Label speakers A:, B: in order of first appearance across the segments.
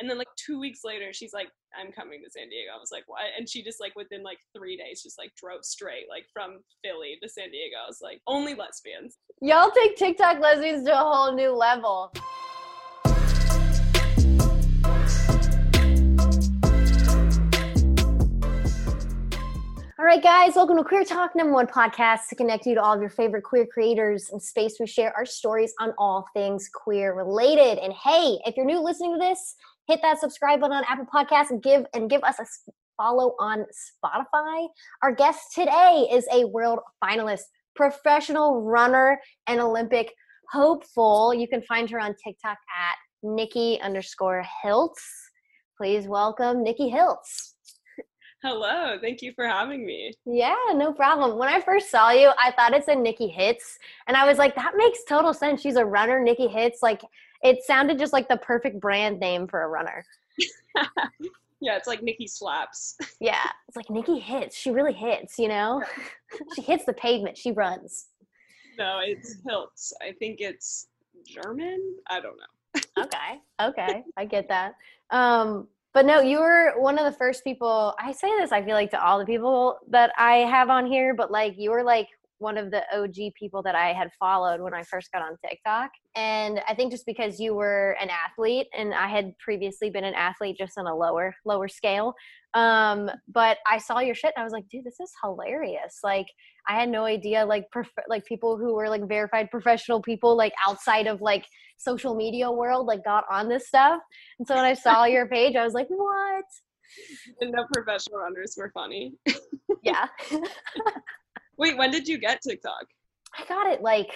A: And then like two weeks later, she's like, I'm coming to San Diego. I was like, what? And she just like within like three days, just like drove straight like from Philly to San Diego. I was like, only lesbians.
B: Y'all take TikTok lesbians to a whole new level. All right, guys, welcome to Queer Talk, number one podcast to connect you to all of your favorite queer creators and space. We share our stories on all things queer related. And hey, if you're new listening to this, hit that subscribe button on Apple Podcasts and give and give us a follow on Spotify. Our guest today is a world finalist, professional runner, and Olympic hopeful. You can find her on TikTok at Nikki underscore Hiltz. Please welcome Nikki Hiltz.
A: Hello, thank you for having me.
B: Yeah, no problem. When I first saw you, I thought it said Nikki Hits, and I was like, that makes total sense. She's a runner, Nikki Hits. Like, it sounded just like the perfect brand name for a runner.
A: yeah, it's like Nikki slaps.
B: yeah, it's like Nikki hits. She really hits, you know? she hits the pavement, she runs.
A: No, it's Hiltz. I think it's German. I don't
B: know. okay, okay, I get that. Um, but no, you were one of the first people. I say this, I feel like to all the people that I have on here, but like you were like one of the OG people that I had followed when I first got on TikTok. And I think just because you were an athlete and I had previously been an athlete just on a lower lower scale. Um, but I saw your shit and I was like, dude, this is hilarious. Like I had no idea like prof- like people who were like verified professional people like outside of like social media world like got on this stuff. And so when I saw your page, I was like, what?
A: And no professional runners were funny.
B: yeah.
A: Wait, when did you get TikTok?
B: I got it like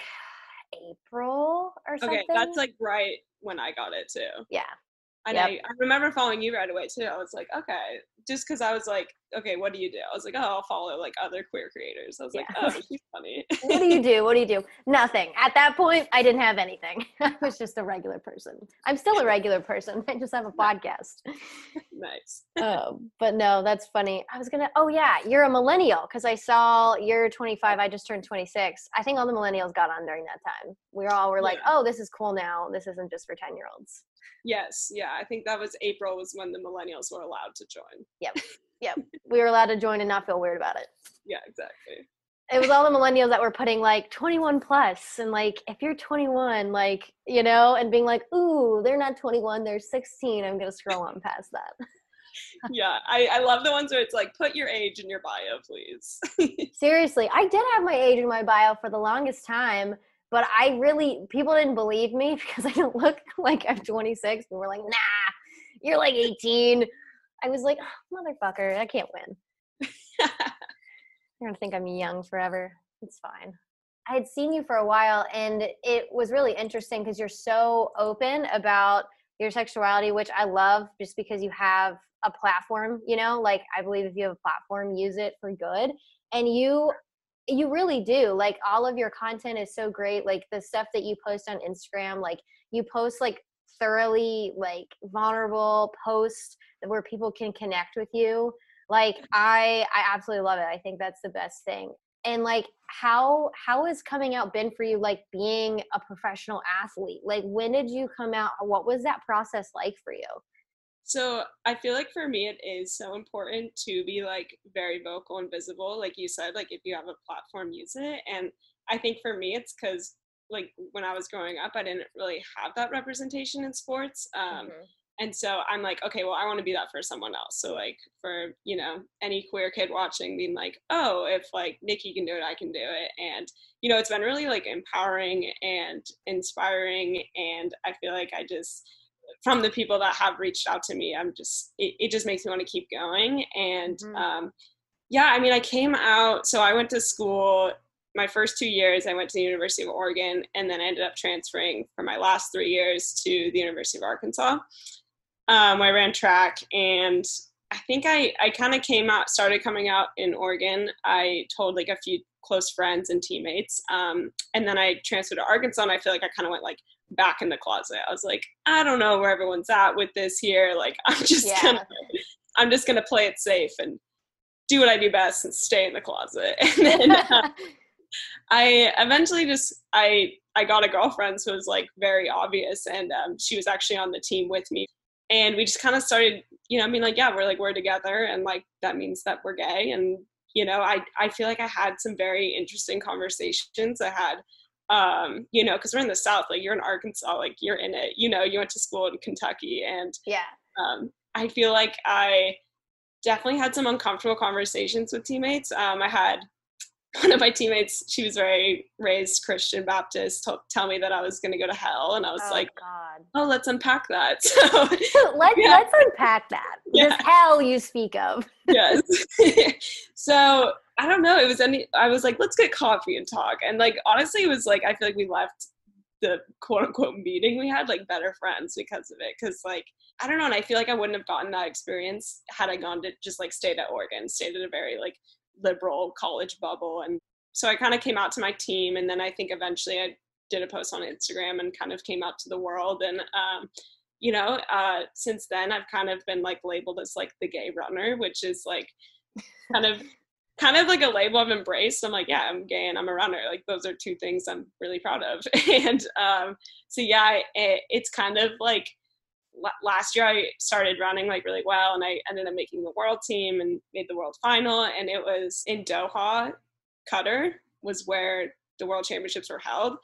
B: April or something.
A: Okay, that's like right when I got it too.
B: Yeah.
A: And yep. I, I remember following you right away too. I was like, okay, just because I was like, okay, what do you do? I was like, oh, I'll follow like other queer creators. I was yeah. like, oh, she's funny.
B: what do you do? What do you do? Nothing. At that point, I didn't have anything. I was just a regular person. I'm still a regular person. I just have a podcast.
A: nice.
B: oh, but no, that's funny. I was gonna. Oh yeah, you're a millennial because I saw you're 25. I just turned 26. I think all the millennials got on during that time. We all were like, yeah. oh, this is cool now. This isn't just for 10 year olds.
A: Yes, yeah. I think that was April was when the millennials were allowed to join.
B: Yep. Yep. we were allowed to join and not feel weird about it.
A: Yeah, exactly.
B: It was all the millennials that were putting like 21 plus and like if you're 21, like, you know, and being like, ooh, they're not 21, they're 16. I'm gonna scroll on past that.
A: yeah, I, I love the ones where it's like put your age in your bio, please.
B: Seriously, I did have my age in my bio for the longest time but I really, people didn't believe me because I don't look like I'm 26. And we're like, nah, you're like 18. I was like, oh, motherfucker, I can't win. You're gonna think I'm young forever. It's fine. I had seen you for a while, and it was really interesting because you're so open about your sexuality, which I love just because you have a platform, you know, like I believe if you have a platform, use it for good. And you you really do like all of your content is so great like the stuff that you post on instagram like you post like thoroughly like vulnerable posts where people can connect with you like i i absolutely love it i think that's the best thing. And like how how has coming out been for you like being a professional athlete? Like when did you come out what was that process like for you
A: so I feel like for me, it is so important to be like very vocal and visible. Like you said, like if you have a platform, use it. And I think for me, it's because like when I was growing up, I didn't really have that representation in sports. Um, mm-hmm. And so I'm like, okay, well, I want to be that for someone else. So like for you know any queer kid watching, being like, oh, if like Nikki can do it, I can do it. And you know, it's been really like empowering and inspiring. And I feel like I just from the people that have reached out to me i'm just it, it just makes me want to keep going. And mm-hmm. um, yeah i mean i came out so i went to school my first two years i went to the university of oregon and then i ended up transferring for my last three years to the university of arkansas. Um, i ran track and i think i, I kind of came out started coming out in oregon. I told like a few close friends and teammates um, and then i transferred to arkansas and i feel like i kind of went like back in the closet. I was like, I don't know where everyone's at with this here. Like, I'm just yeah. gonna, I'm just gonna play it safe and do what I do best and stay in the closet. And then uh, I eventually just, I, I got a girlfriend who was like very obvious, and um, she was actually on the team with me. and we just kind of started, you know, I mean, like, yeah, we're like we're together, and like that means that we're gay, and you know, I I feel like I had some very interesting conversations. I had um, you know, because we're in the South, like you're in Arkansas, like you're in it, you know, you went to school in Kentucky. And
B: yeah,
A: um, I feel like I definitely had some uncomfortable conversations with teammates. Um, I had one of my teammates, she was very raised Christian Baptist, t- tell me that I was going to go to hell. And I was
B: oh,
A: like,
B: God.
A: oh, let's unpack that. So
B: let's, yeah. let's unpack that. Yeah. This hell you speak of.
A: yes. so I don't know. It was any, I was like, let's get coffee and talk. And like, honestly, it was like, I feel like we left the quote unquote meeting we had like better friends because of it. Cause like, I don't know. And I feel like I wouldn't have gotten that experience had I gone to just like stayed at Oregon, stayed at a very like liberal college bubble. And so I kind of came out to my team. And then I think eventually I did a post on Instagram and kind of came out to the world. And, um, you know, uh, since then I've kind of been like labeled as like the gay runner, which is like kind of kind of like a label I've embraced. I'm like, yeah, I'm gay and I'm a runner. Like those are two things I'm really proud of. and um, so yeah, it, it's kind of like last year I started running like really well, and I ended up making the world team and made the world final. And it was in Doha, Qatar was where the world championships were held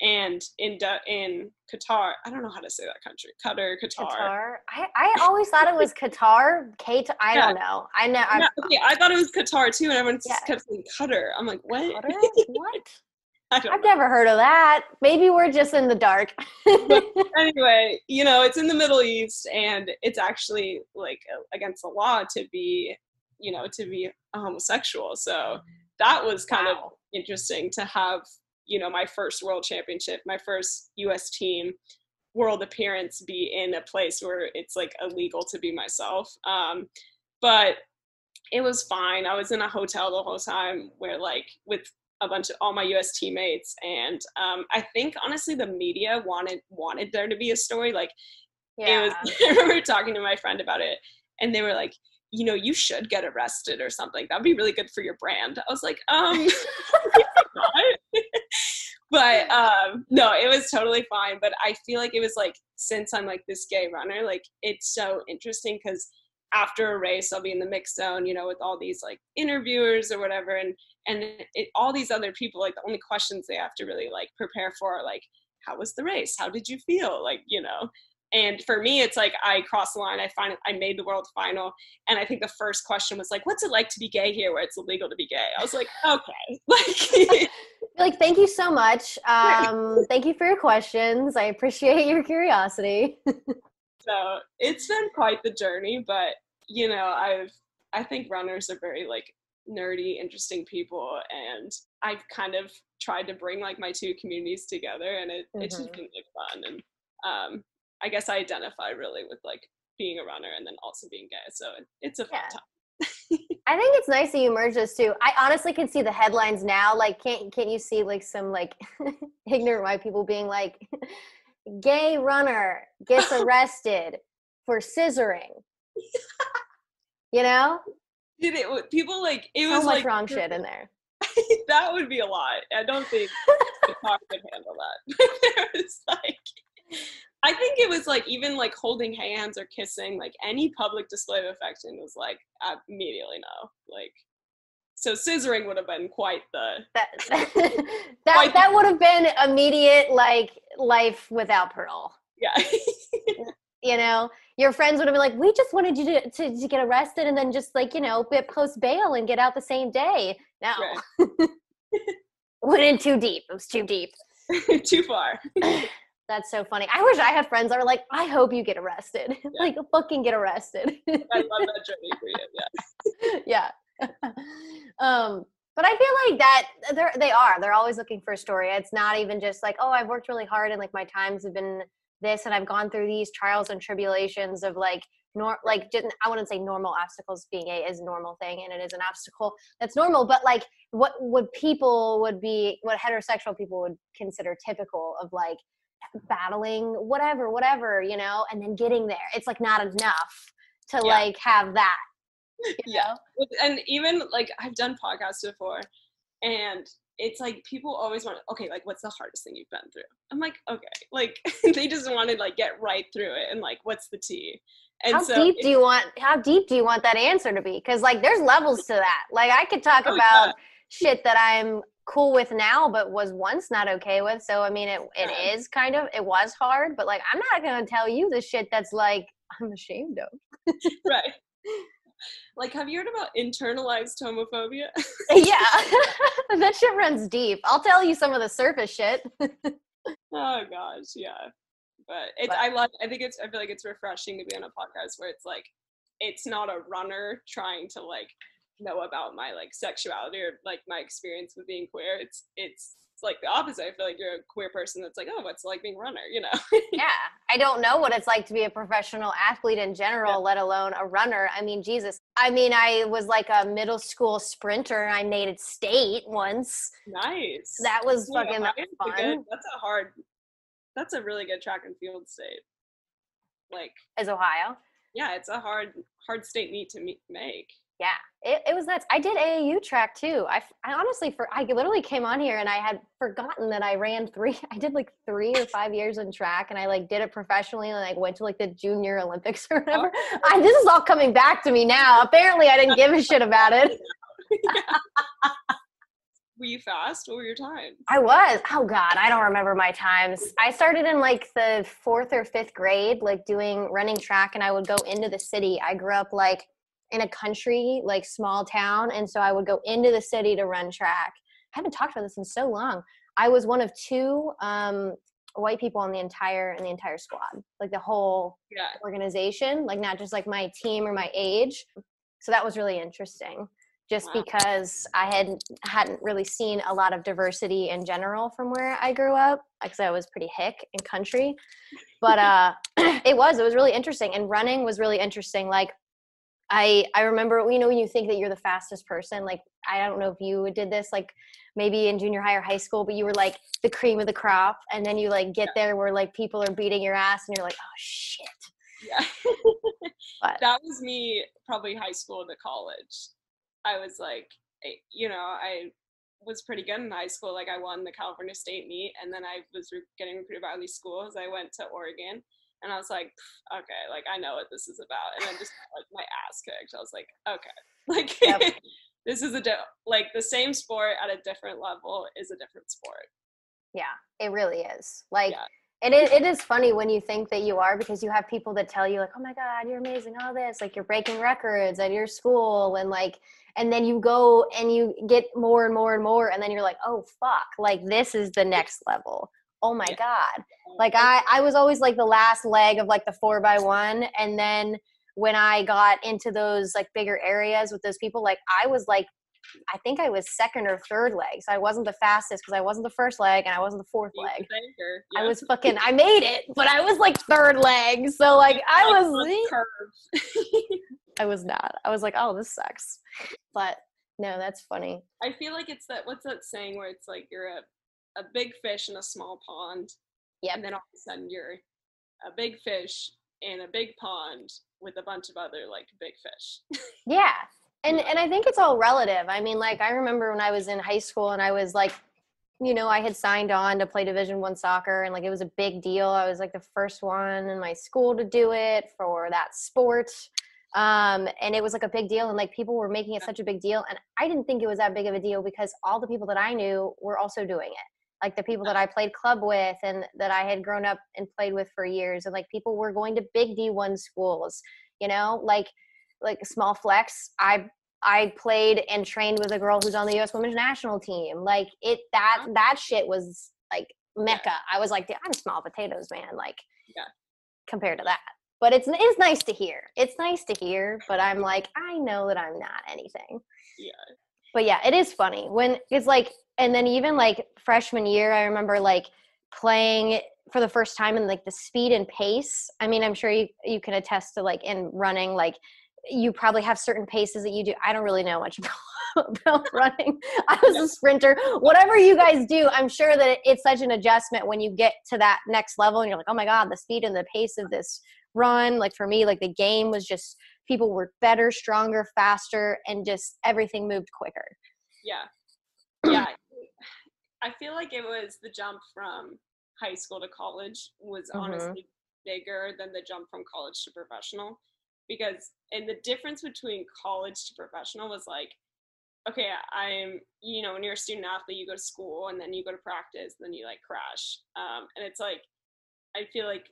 A: and in in Qatar, I don't know how to say that country. Qatar, Qatar.
B: Qatar. I, I always thought it was Qatar. Kate, I yeah. don't know. I know.
A: Yeah, okay, I thought it was Qatar too, and everyone yeah. kept saying Qatar. I'm like, what?
B: Qatar? What? I've know. never heard of that. Maybe we're just in the dark.
A: anyway, you know, it's in the Middle East, and it's actually like against the law to be, you know, to be a homosexual. So that was kind wow. of interesting to have you know my first world championship my first us team world appearance be in a place where it's like illegal to be myself. Um, but it was fine. I was in a hotel the whole time where like with a bunch of all my us teammates and um, i think honestly the media wanted wanted there to be a story. Like yeah. it was i remember talking to my friend about it and they were like you know, you should get arrested or something. That'd be really good for your brand. I was like, um, but um, no, it was totally fine. But I feel like it was like since I'm like this gay runner, like it's so interesting because after a race, I'll be in the mix zone, you know, with all these like interviewers or whatever, and and it, all these other people, like the only questions they have to really like prepare for are like, how was the race? How did you feel? Like, you know, and for me, it's like I crossed the line. I find I made the world final, and I think the first question was like, "What's it like to be gay here, where it's illegal to be gay?" I was like, "Okay."
B: Like, like thank you so much. Um, thank you for your questions. I appreciate your curiosity.
A: so it's been quite the journey, but you know, I've I think runners are very like nerdy, interesting people, and I've kind of tried to bring like my two communities together, and it, mm-hmm. it's just been like fun and um, I guess I identify really with like being a runner and then also being gay. So it's a fun yeah. time.
B: I think it's nice that you merge those two. I honestly can see the headlines now. Like, can't can't you see like some like ignorant white people being like, "Gay runner gets arrested for scissoring." you know?
A: Did it? People like it
B: so
A: was
B: much
A: like
B: wrong shit in there.
A: that would be a lot. I don't think the talk could handle that. there was like I think it was like even like holding hands or kissing, like any public display of affection was like immediately no. Like so scissoring would have been quite the
B: that that, quite that would have been immediate like life without Pearl.
A: Yeah.
B: you know, your friends would have been like, "We just wanted you to, to, to get arrested and then just like you know post bail and get out the same day." No, right. went in too deep. It was too deep.
A: too far.
B: That's so funny. I wish I had friends that were like, I hope you get arrested. Yeah. like, fucking get arrested.
A: I love that journey for
B: you. Yeah. yeah. um, but I feel like that they're, they are. They're always looking for a story. It's not even just like, oh, I've worked really hard and like my times have been this and I've gone through these trials and tribulations of like, nor like didn't I wouldn't say normal obstacles being a is a normal thing and it is an obstacle that's normal, but like what would people would be what heterosexual people would consider typical of like battling whatever whatever you know and then getting there. It's like not enough to yeah. like have that
A: yeah. know? and even like i've done podcasts before and it's like people always want okay like what's the hardest thing you've been through? I'm like okay. Like they just want to like get right through it and like what's the tea? And
B: how
A: so
B: deep do you want how deep do you want that answer to be? Because like there's levels to that. Like i could talk
A: Oh,
B: about
A: yeah.
B: shit that i'm cool with now but was once not okay with. So i mean it, it
A: Yeah.
B: is kind of it was hard but like i'm not gonna tell you the shit that's like i'm ashamed of.
A: Right. Like have you heard about internalized homophobia?
B: Yeah. That shit runs deep. I'll tell you some of the surface shit.
A: Oh gosh yeah. But it's
B: But-
A: i love i think it's i feel like it's refreshing to be on a podcast where it's like it's not a runner trying to like know about my like sexuality or like my experience with being queer it's it's it's like the opposite. I feel like you're a queer person that's like oh what's it like being a runner? You know?
B: Yeah. I don't know what it's like to be a professional athlete in general let alone a runner. I mean jesus. I mean i was like a middle school sprinter. I made it state once.
A: Nice.
B: That was
A: Yeah,
B: fucking fun.
A: good- that's a hard that's a really good track and field state. Like
B: as ohio?
A: Yeah it's a hard hard state meet to meet, make
B: yeah it, it was nuts. I did aau track too. I, I honestly for i literally came on here and i had forgotten that i ran three i did like three or five years in track and i like did it professionally and like went to like the junior olympics or oh. whatever. I, this is all coming back to me now. Apparently i didn't give a shit about it.
A: Were you fast? What were your times?
B: I was. Oh God, I don't remember my times. I started in like the fourth or fifth grade, like doing running track, and I would go into the city. I grew up like in a country, like small town, and so I would go into the city to run track. I haven't talked about this in so long. I was one of two um, white people on the entire in the entire squad, like the whole
A: yeah
B: organization, like not just like my team or my age. So that was really interesting, just
A: Wow.
B: because I had hadn't really seen a lot of diversity in general from where I grew up, because I was pretty hick and country. But uh, it was it was really interesting, and running was really interesting. Like I I remember you know when you think that you're the fastest person, like I don't know if you did this like maybe in junior high or high school, but you were like the cream of the crop, and then you like get there where like people are beating your ass, and you're like oh shit.
A: yeah.
B: But-
A: that was me probably high school to college. I was like you know i was pretty good in high school like i won the california state meet and then i was re- getting recruited by all these schools. I went to oregon and i was like okay like i know what this is about and then just like my ass kicked i was like okay like
B: Yep.
A: this is a di- like the same sport at a different level is a different sport
B: Yeah, it really is. Like
A: Yeah.
B: it is it is funny when you think that you are because you have people that tell you like, "Oh my god, you're amazing. All this, like you're breaking records at your school and like and then you go and you get more and more and more and then you're like, "Oh fuck, like this is the next level." Oh my
A: Yeah.
B: god. Like I I was always like the last leg of like the 4 by 1 and then when I got into those like bigger areas with those people like I was like I think I was second or third leg. So I wasn't the fastest because I wasn't the first leg and I wasn't the fourth leg.
A: anchor,
B: I was fucking I made it, but I was like third leg. So like I was. I was not. I was like, oh, this sucks. But no, that's funny.
A: I feel like it's that what's that saying where it's like you're a, a big fish in a small pond.
B: Yep.
A: And then all of a sudden you're a big fish in a big pond with a bunch of other like big fish.
B: Yeah. And
A: Yeah.
B: and I think it's all relative. I mean, like I remember when I was in high school and I was like, you know, I had signed on to play Division One soccer and like it was a big deal. I was like the first one in my school to do it for that sport. Um, and it was like a big deal and like people were making it such a big deal. And I didn't think it was that big of a deal because all the people that I knew were also doing it. Like the people that I played club with and that I had grown up and played with for years. And like people were going to big D1 schools, you know, like like small flex. I I played and trained with a girl who's on the U.S. Women's National Team. Like it, that uh-huh. that shit was like mecca. I was like, "Dude, I'm small potatoes, man. Like,
A: Yeah.
B: compared to that. But it's it's nice to hear. It's nice to hear. But I'm like, I know that I'm not anything.
A: Yeah.
B: But yeah, it is funny when it's like, and then even like freshman year, I remember like playing for the first time and like the speed and pace. I mean, I'm sure you you can attest to like in running, like you probably have certain paces that you do. I don't really know much about, about running. I was a sprinter. Whatever you guys do, I'm sure that it's such an adjustment when you get to that next level and you're like, oh my God, the speed and the pace of this run. Like for me, like the game was just people were better, stronger, faster, and just everything moved quicker.
A: yeah. Yeah. I feel like it was the jump from high school to college was
B: Mhm.
A: honestly bigger than the jump from college to professional because and the difference between college to professional was like okay i'm you know when you're a student athlete you go to school and then you go to practice then you like crash um, and it's like i feel like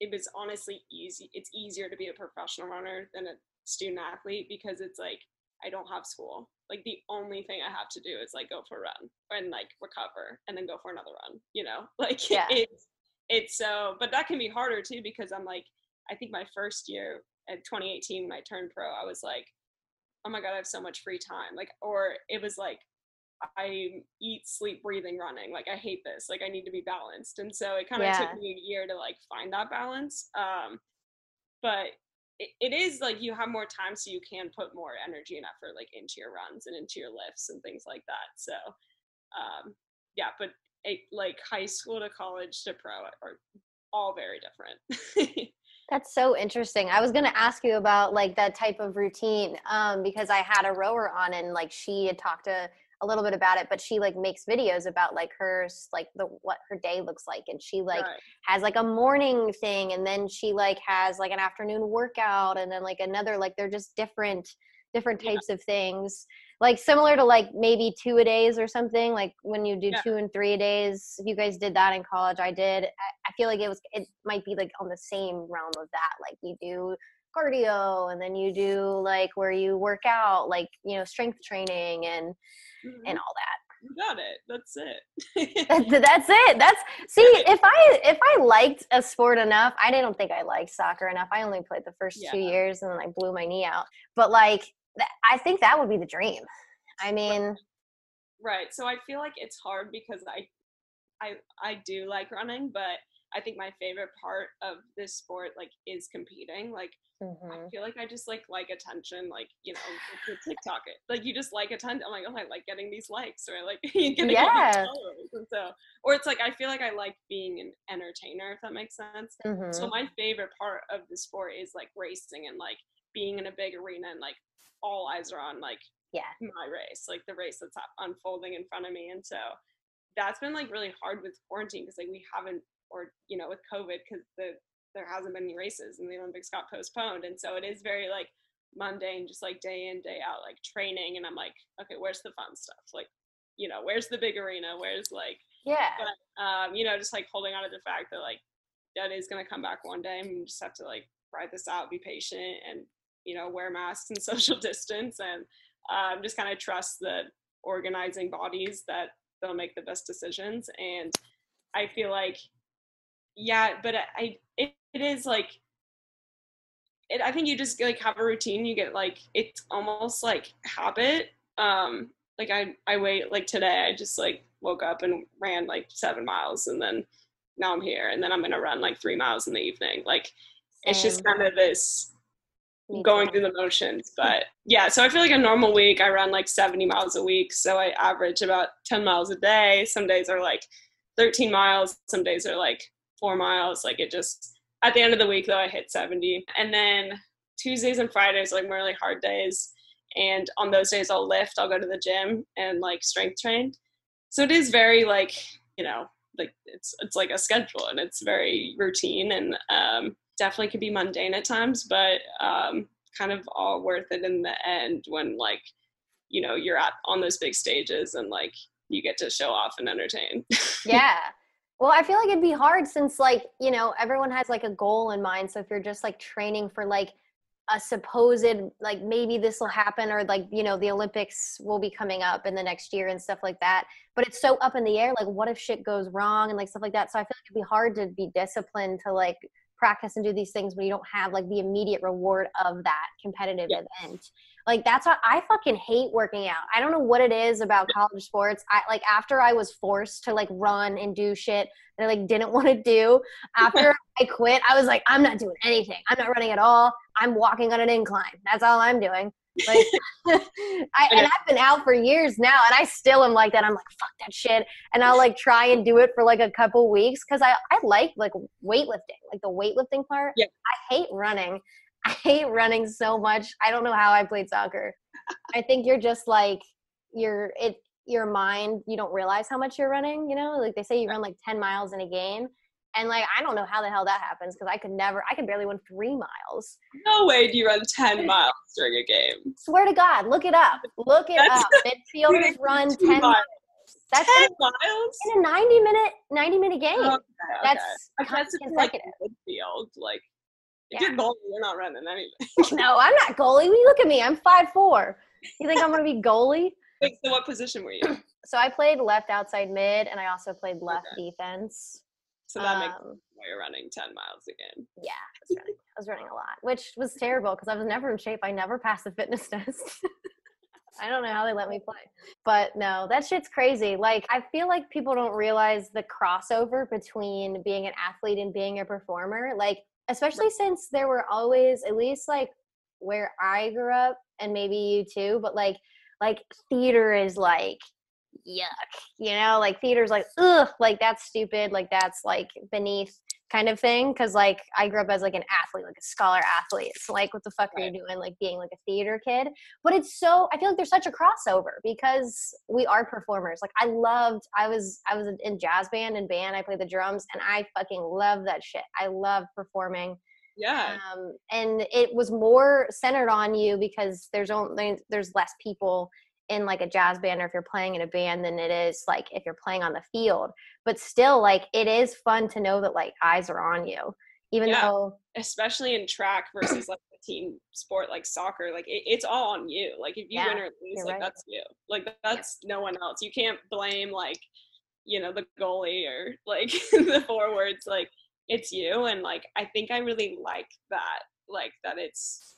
A: it was honestly easy it's easier to be a professional runner than a student athlete because it's like i don't have school. Like the only thing i have to do is like go for a run and like recover and then go for another run you know? Like
B: Yeah.
A: it's it's so but that can be harder too because i'm like i think my first year at 2018 when i turned pro i was like oh my god i have so much free time. Like or it was like i eat sleep breathing running. Like i hate this. Like i need to be balanced. And so it kind of
B: Yeah.
A: took me a year to like find that balance um but it, is like you have more time so you can put more energy and effort like into your runs and into your lifts and things like that so um yeah but it, like high school to college to pro are all very different
B: That's so interesting. I was going to ask you about like that type of routine um, because I had a rower on and like she had talked to a little bit about it, but she like makes videos about like her like the what her day looks like, and she like
A: Right.
B: has like a morning thing, and then she like has like an afternoon workout, and then like another like they're just different different
A: Yeah.
B: types of things like similar to like maybe two a days or something like when you do
A: Yeah.
B: two and three a days if you guys did that in college i did I, I feel like it was it might be like on the same realm of that like you do cardio and then you do like where you work out like you know strength training and
A: Mhm.
B: and all that.
A: You got it. That's it.
B: That's- it. That's see if i if i liked a sport enough i didn't think i liked soccer enough. I only played the first two years and then i blew my knee out. But like th- i think that would be the dream. I mean
A: right. So i feel like it's hard because i i i do like running but i think my favorite part of this sport like is competing like
B: mhm.
A: I feel like I just like like attention, like you know, with TikTok it. Like you just like attention. I'm like, oh, I like getting these likes, or I like getting all these
B: Yeah.
A: followers. And so, or it's like I feel like I like being an entertainer, if that makes sense.
B: Mhm.
A: So my favorite part of the sport is like racing and like being in a big arena and like all eyes are on like
B: Yeah.
A: my race, like the race that's unfolding in front of me. And so that's been like really hard with quarantine because like we haven't, or you know, with COVID because the there hasn't been any races and the Olympics got postponed. And so it is very like mundane, just like day in, day out, like training. And I'm like, okay, where's the fun stuff? Like, you know, where's the big arena? Where's like,
B: yeah
A: um, you know, just like holding on to the fact that like that is gonna come back one day and just have to like ride this out, be patient and, you know, wear masks and social distance and um, just kind of trust the organizing bodies that they'll make the best decisions. And I feel like, yeah, but I, it, it is like it, I think you just like have a routine. You get like it's almost like habit. Um, like I I wait like today. I just like woke up and ran like seven miles, and then now I'm here, and then I'm gonna run like three miles in the evening. Like it's just kind of this going through the motions. But yeah, so I feel like a normal week I run like 70 miles a week. So I average about 10 miles a day. Some days are like 13 miles. Some days are like four miles. Like it just at the end of the week though I hit 70. And then Tuesdays and Fridays like really hard days. And on those days I'll lift, I'll go to the gym and like strength train. So it is very like, you know, like it's it's like a schedule and it's very routine and um definitely can be mundane at times, but um, kind of all worth it in the end when like you know you're at on those big stages and like you get to show off and entertain.
B: yeah well i feel like it'd be hard since like you know everyone has like a goal in mind. So if you're just like training for like a supposed like maybe this will happen or like you know the olympics will be coming up in the next year and stuff like that but it's so up in the air like what if shit goes wrong and like stuff like that? So i feel like it'd be hard to be disciplined to like practice and do these things when you don't have like the immediate reward of that competitive
A: Yeah.
B: event like that's why i fucking hate working out. I don't know what it is about college sports. I like after i was forced to like run and do shit that i like didn't want to do after i quit i was like i'm not doing anything. I'm not running at all. I'm walking on an incline. That's all i'm doing. Like I, and i've been out for years now and i still am like that. I'm like fuck that shit. And i'll like try and do it for like a couple weeks because i i like like weightlifting like the weightlifting part.
A: Yeah.
B: i hate running i hate running so much i don't know how i played soccer i think you're just like you're it your mind you don't realize how much you're running you know like they say you run like 10 miles in a game and like i don't know how the hell that happens because i could never i could barely run three miles
A: No way do you run 10 miles during a game.
B: swear to god look it up look it
A: That's-
B: up midfielders run 10 miles
A: miles.
B: that's
A: 10
B: in,
A: miles?
B: in a 90 minute 90 minute game
A: Okay, okay.
B: that's
A: I
B: con-
A: guess like
B: consecutive
A: midfield. Like, if
B: Yeah.
A: you're goalie, you're not running anything.
B: no i'm not goalie look at me i'm five four you think i'm gonna be goalie
A: Wait, so what position were you?
B: so i played left outside mid and i also played left defense
A: So that makes
B: Um,
A: why you're running 10 miles again.
B: Yeah, I was running. I was running a lot, which was terrible because I was never in shape. I never passed the fitness test. I don't know how they let me play. But no, that shit's crazy. Like I feel like people don't realize the crossover between being an athlete and being a performer. Like especially since there were always at least like where I grew up and maybe you too, but like like theater is like yuck, you know, like theater's like ugh, like that's stupid, like that's like beneath kind of thing because like i grew up as like an athlete like a scholar athlete. So like what the fuck are you doing like being like a theater kid? But it's so i feel like there's such a crossover because we are performers. Like i loved i was i was in jazz band and band i played the drums and i fucking love that shit. I love performing.
A: Yeah.
B: um, and it was more centered on you because there's only there's less people in like a jazz band or if you're playing in a band than it is like if you're playing on the field but still like it is fun to know that like eyes are on you even
A: Yeah.
B: though
A: Especially in track versus like a team sport like soccer. Like, it, it's all on you. Like, if you
B: Yeah,
A: win or lose, like,
B: right.
A: that's you. Like, that's no one else. You can't blame, like, you know, the goalie or like the forwards. Like, it's you. And like, I think I really like that. Like, that it's,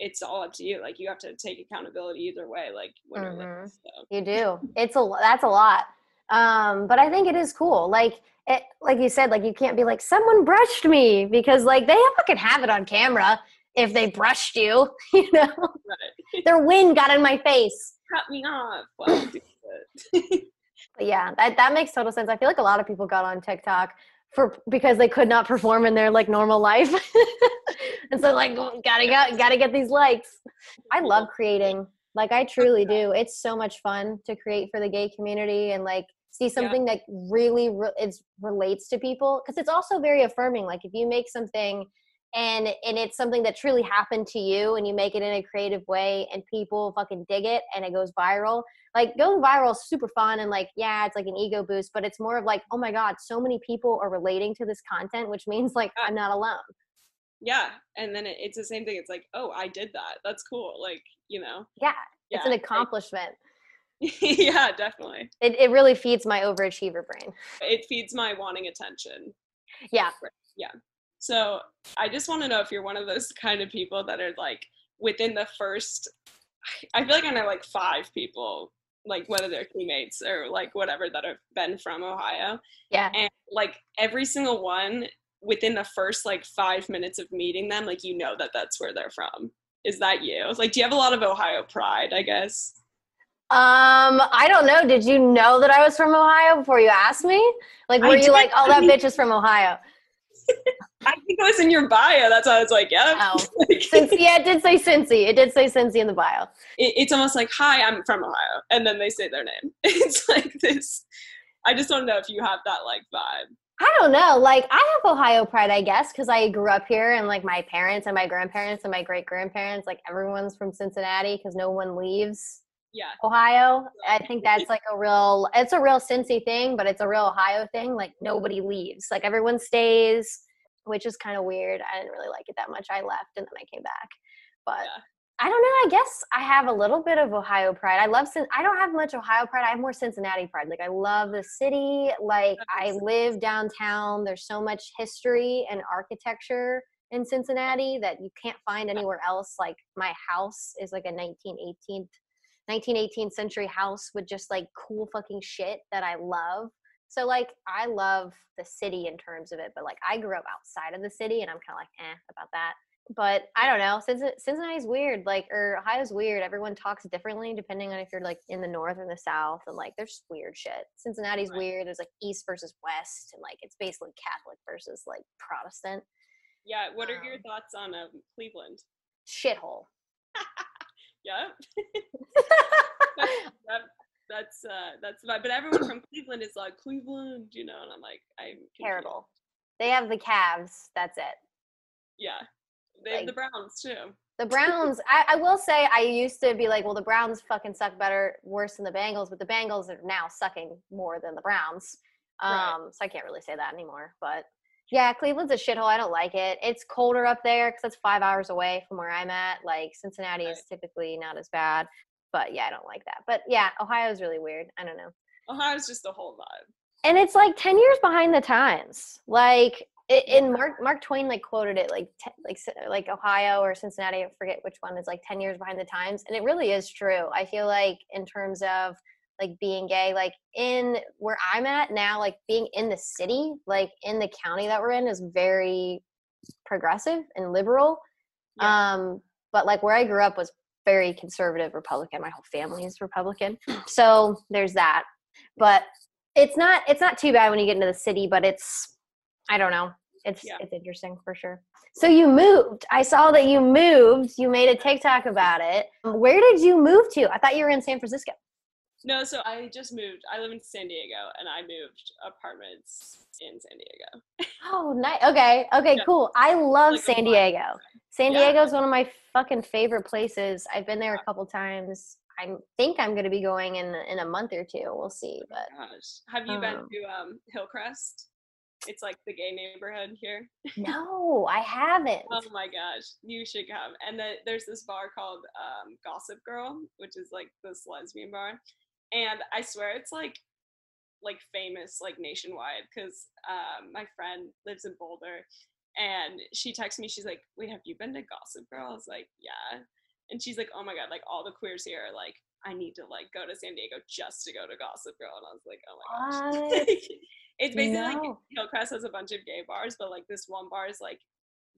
A: it's all up to you. Like, you have to take accountability either way. Like,
B: Mhm.
A: lose. So.
B: You do. It's a that's a lot. Um, but I think it is cool. Like it, like you said, like you can't be like someone brushed me because like they fucking have it on camera if they brushed you. You know,
A: Right.
B: their wind got in my face.
A: Cut me off. Well.
B: Yeah, that that makes total sense. I feel like a lot of people got on TikTok for because they could not perform in their like normal life, and so like gotta get gotta get these likes. I love creating. Like I truly do. It's so much fun to create for the gay community and like see something that really re- it's relates to people because it's also very affirming. Like if you make something and and it's something that truly happened to you and you make it in a creative way and people fucking dig it and it goes viral. Like going viral is super fun and like yeah it's like an ego boost but it's more of like oh my god so many people are relating to this content which means like i'm not alone.
A: Yeah and then it, it's the same thing it's like oh i did that that's cool like you know?
B: Yeah,
A: yeah
B: it's an accomplishment.
A: Yeah definitely.
B: It, it really feeds my overachiever brain.
A: It feeds my wanting attention.
B: Yeah.
A: yeah so i just want to know if you're one of those kind of people that are like within the first i feel like i know like five people like whether they're teammates or like whatever that have been from ohio.
B: Yeah.
A: And like every single one within the first like five minutes of meeting them like you know that that's where they're from. Is that you? Like do you have a lot of ohio pride i guess?
B: Um i don't know. Did you know that i was from ohio before you asked me? Like
A: I
B: were you
A: did.
B: like oh that bitch is from ohio
A: i think it was in your bio. That's why i was like yeah.
B: Oh. Since yeah it did say cincy. It did say cincy in the bio.
A: It, it's almost like hi i'm from ohio and then they say their name. It's like this. I just don't know if you have that like vibe.
B: I don't know. Like I have Ohio pride, I guess, because I grew up here, and like my parents and my grandparents and my great grandparents, like everyone's from Cincinnati because no one leaves
A: yeah
B: Ohio. I think that's like a real. It's a real Cincy thing, but it's a real Ohio thing. Like nobody leaves. Like everyone stays, which is kind of weird. I didn't really like it that much. I left and then I came back, but.
A: Yeah.
B: I don't know. I guess I have a little bit of Ohio pride. I love. Cin- I don't have much Ohio pride. I have more Cincinnati pride. Like I love the city. Like I live downtown. There's so much history and architecture in Cincinnati that you can't find anywhere else. Like my house is like a 1918th 1918th century house with just like cool fucking shit that I love. So like I love the city in terms of it, but like I grew up outside of the city and I'm kind of like eh about that. But I don't know. Cincin- Cincinnati's weird, like or Ohio's weird. Everyone talks differently depending on if you're like in the north or the south, and like there's weird shit. Cincinnati's
A: Right.
B: weird. There's like east versus west, and like it's basically Catholic versus like Protestant
A: yeah what are your
B: Um,
A: thoughts on um, cleveland
B: shithole.
A: yeah That- that's uh that's my but everyone from Cleveland is like Cleveland, you know, and I'm like I'm confused.
B: Terrible. They have the Cavs. That's it.
A: Yeah, they have the Browns too.
B: The Browns, I, I will say, I used to be like, well, the Browns fucking suck better, worse than the Bengals, but the Bengals are now sucking more than the Browns. Um,
A: Right.
B: so I can't really say that anymore. But yeah, Cleveland's a shithole. I don't like it. It's colder up there because that's five hours away from where I'm at. Like Cincinnati is typically not as bad, but yeah, I don't like that. But yeah, Ohio's really weird. I don't know.
A: Ohio's just a whole vibe.
B: and it's like 10 years behind the times like in mark mark twain like quoted it like te- like like ohio or cincinnati i forget which one is like 10 years behind the times and it really is true i feel like in terms of like being gay like in where i'm at now like being in the city like in the county that we're in is very progressive and liberal
A: Yeah.
B: um but like where i grew up was very conservative republican. My whole family is republican so there's that but it's not it's not too bad when you get into the city but it's i don't know it's
A: Yeah.
B: it's interesting for sure. So you moved i saw that you moved you made a tiktok about it. Where did you move to? I thought you were in san francisco
A: No, so I just moved. I live in San Diego, and I moved apartments in San Diego.
B: oh nice okay okay
A: Yeah.
B: cool i love
A: Like
B: san diego san
A: Yeah.
B: diego is one of my fucking favorite places i've been there a couple times i think i'm going to be going in in a month or two we'll see but
A: Gosh, have you been
B: Um,
A: to um, Hillcrest? It's like the gay neighborhood here.
B: no i haven't
A: Oh my gosh, you should come. And the, there's this bar called um, Gossip Grill, which is like this lesbian bar, and I swear it's like like famous like nationwide because um, my friend lives in Boulder, and she texted me. She's like, "Wait, have you been to Gossip Grill?" I was like, "Yeah," and she's like, "Oh my god, like all the queers here are like." I need to like go to San Diego just to go to Gossip Grill, and I was like, "Oh my gosh!" It's basically like
B: No.
A: Hillcrest has a bunch of gay bars, but like this one bar is like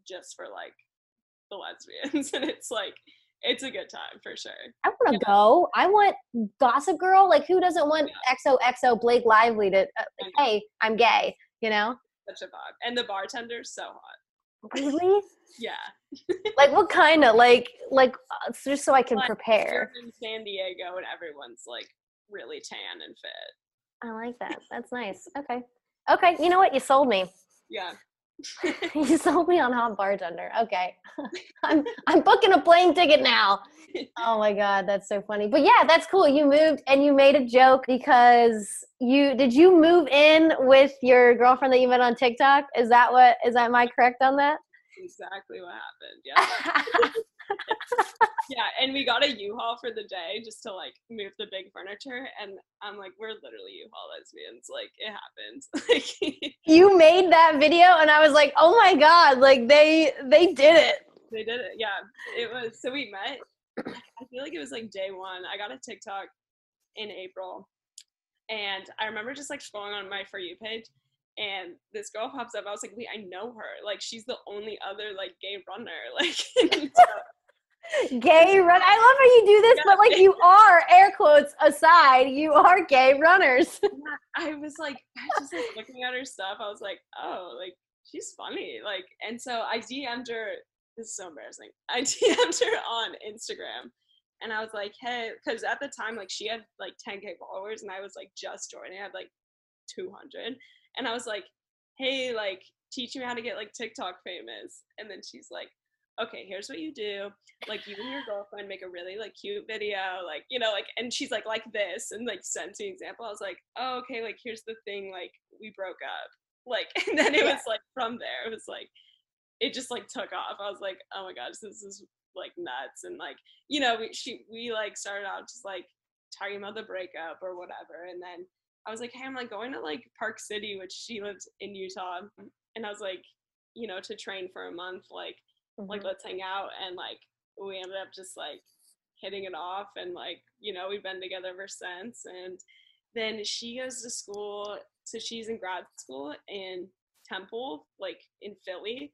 A: just for like the lesbians, and it's like it's a good time for sure.
B: I want to go. I want Gossip Girl. Like, who doesn't want XOXO Blake Lively to, uh,
A: know.
B: hey, I'm gay, you know?
A: Such a vibe, and the bartender's so hot.
B: Really?
A: Yeah,
B: like, what kind of, like, like, uh, just so I can
A: Like,
B: prepare.
A: in San Diego, and everyone's like really tan and fit.
B: I like that. That's nice. Okay. Okay. You know what? You sold me.
A: Yeah,
B: you sold me on hot bartender. Okay. I'm, I'm booking a plane ticket now. Oh my God. That's so funny. But yeah, that's cool. You moved and you made a joke because you, did you move in with your girlfriend that you met on TikTok? Is that what, is that, am I correct on that?
A: exactly what happened. Yeah, yeah, and we got a U-Haul for the day just to like move the big furniture, and I'm like, we're literally U-Haul lesbians. Like it happens. Like
B: you made that video and I was like, oh my God, like they, they did it.
A: they did it. Yeah, it was. So we met. I feel like it was like day one. I got a TikTok in April, and I remember just like scrolling on my for you page, and this girl pops up. I was like, wait, I know her. Like she's the only other like gay runner. Like so-
B: Gay run. I love how you do this, but like you are, air quotes aside, you are gay runners.
A: I was like, I was just like looking at her stuff. I was like, oh, like she's funny. Like, and so I DM'd her. This is so embarrassing. I DM'd her on Instagram, and I was like, hey, because at the time, like she had like 10k followers, and I was like just joining. I had like 200, and I was like, hey, like teach me how to get like TikTok famous. And then she's like, okay, here's what you do. Like you and your girlfriend make a really like cute video, like, you know, like and she's like like this and like sent me an example. I was like, oh, okay, like here's the thing, like we broke up. Like and then it
B: Yeah.
A: was like from there, it was like it just like took off. I was like, oh my gosh, this is like nuts. And like, you know, we she we like started out just like talking about the breakup or whatever. And then I was like, hey, I'm like going to like Park City, which she lives in Utah. And I was like, you know, to train for a month, like like mm-hmm. let's hang out and like we ended up just like hitting it off and like you know we've been together ever since and then she goes to school so she's in grad school in temple like in philly